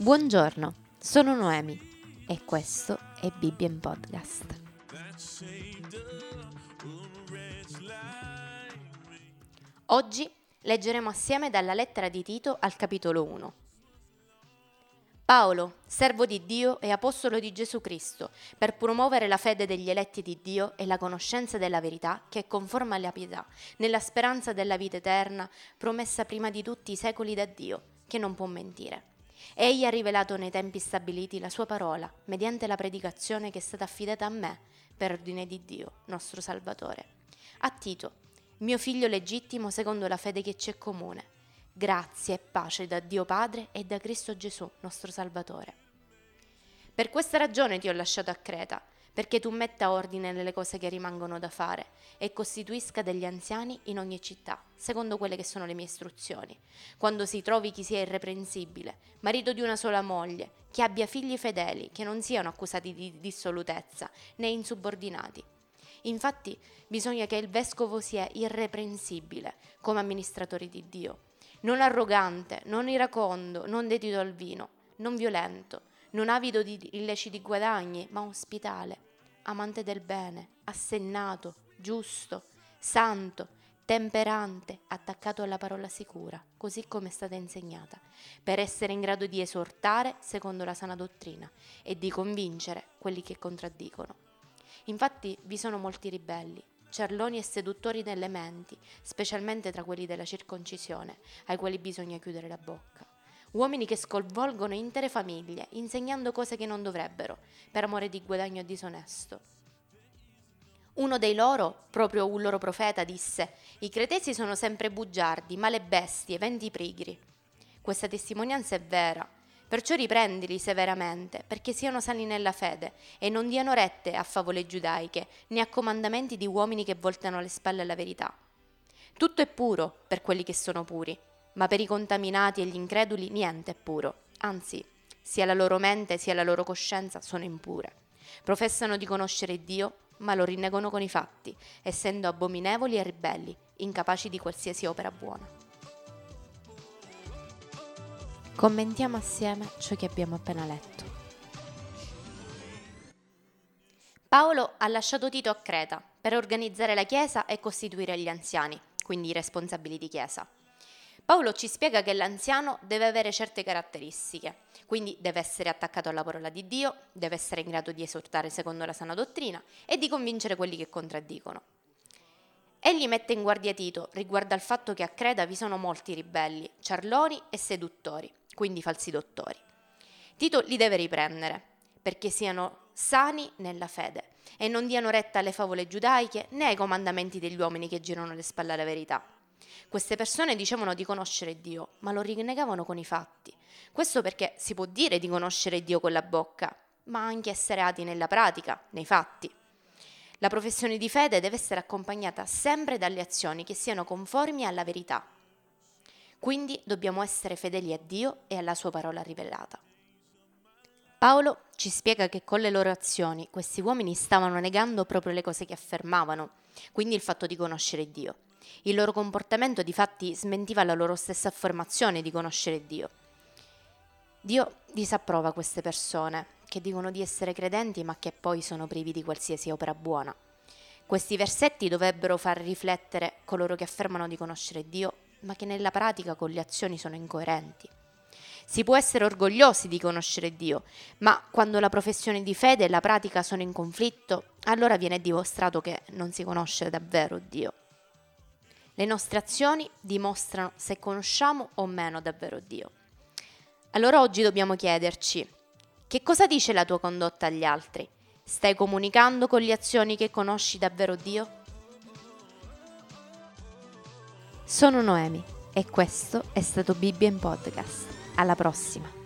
Buongiorno, sono Noemi e questo è Bibbia in Podcast. Oggi leggeremo assieme dalla lettera di Tito al capitolo 1. Paolo, servo di Dio e apostolo di Gesù Cristo, per promuovere la fede degli eletti di Dio e la conoscenza della verità che è conforme alla pietà, nella speranza della vita eterna, promessa prima di tutti i secoli da Dio, che non può mentire Egli ha rivelato nei tempi stabiliti la sua parola, mediante la predicazione che è stata affidata a me, per ordine di Dio, nostro Salvatore. A Tito, mio figlio legittimo secondo la fede che ci è comune. Grazie e pace da Dio Padre e da Cristo Gesù, nostro Salvatore. Per questa ragione ti ho lasciato a Creta, perché tu metta ordine nelle cose che rimangono da fare e costituisca degli anziani in ogni città, secondo quelle che sono le mie istruzioni. Quando si trovi chi sia irreprensibile, marito di una sola moglie, che abbia figli fedeli, che non siano accusati di dissolutezza né insubordinati. Infatti bisogna che il vescovo sia irreprensibile come amministratore di Dio, non arrogante, non iracondo, non dedito al vino, non violento, non avido di illeciti guadagni, ma ospitale, amante del bene, assennato, giusto, santo, temperante, attaccato alla parola sicura, così come è stata insegnata, per essere in grado di esortare secondo la sana dottrina e di convincere quelli che contraddicono. Infatti vi sono molti ribelli, ciarloni e seduttori nelle menti, specialmente tra quelli della circoncisione, ai quali bisogna chiudere la bocca uomini che sconvolgono intere famiglie, insegnando cose che non dovrebbero, per amore di guadagno disonesto. Uno dei loro, proprio un loro profeta, disse: I cretesi sono sempre bugiardi, male bestie, venti pigri. Questa testimonianza è vera, perciò riprendili severamente, perché siano sani nella fede e non diano rette a favole giudaiche, né a comandamenti di uomini che voltano le spalle alla verità. Tutto è puro per quelli che sono puri ma per i contaminati e gli increduli niente è puro, anzi, sia la loro mente sia la loro coscienza sono impure. Professano di conoscere Dio, ma lo rinnegano con i fatti, essendo abominevoli e ribelli, incapaci di qualsiasi opera buona. Commentiamo assieme ciò che abbiamo appena letto. Paolo ha lasciato Tito a Creta per organizzare la Chiesa e costituire gli anziani, quindi i responsabili di Chiesa. Paolo ci spiega che l'anziano deve avere certe caratteristiche, quindi deve essere attaccato alla parola di Dio, deve essere in grado di esortare secondo la sana dottrina e di convincere quelli che contraddicono. Egli mette in guardia Tito riguardo al fatto che a Creta vi sono molti ribelli, ciarloni e seduttori, quindi falsi dottori. Tito li deve riprendere perché siano sani nella fede e non diano retta alle favole giudaiche né ai comandamenti degli uomini che girano le spalle alla verità. Queste persone dicevano di conoscere Dio, ma lo rinnegavano con i fatti. Questo perché si può dire di conoscere Dio con la bocca, ma anche essere ati nella pratica, nei fatti. La professione di fede deve essere accompagnata sempre dalle azioni che siano conformi alla verità. Quindi dobbiamo essere fedeli a Dio e alla sua parola rivelata. Paolo ci spiega che con le loro azioni questi uomini stavano negando proprio le cose che affermavano, quindi il fatto di conoscere Dio. Il loro comportamento di fatti smentiva la loro stessa affermazione di conoscere Dio. Dio disapprova queste persone che dicono di essere credenti ma che poi sono privi di qualsiasi opera buona. Questi versetti dovrebbero far riflettere coloro che affermano di conoscere Dio ma che nella pratica con le azioni sono incoerenti. Si può essere orgogliosi di conoscere Dio, ma quando la professione di fede e la pratica sono in conflitto, allora viene dimostrato che non si conosce davvero Dio. Le nostre azioni dimostrano se conosciamo o meno davvero Dio. Allora oggi dobbiamo chiederci, che cosa dice la tua condotta agli altri? Stai comunicando con le azioni che conosci davvero Dio? Sono Noemi e questo è stato Bibbia in Podcast. Alla prossima!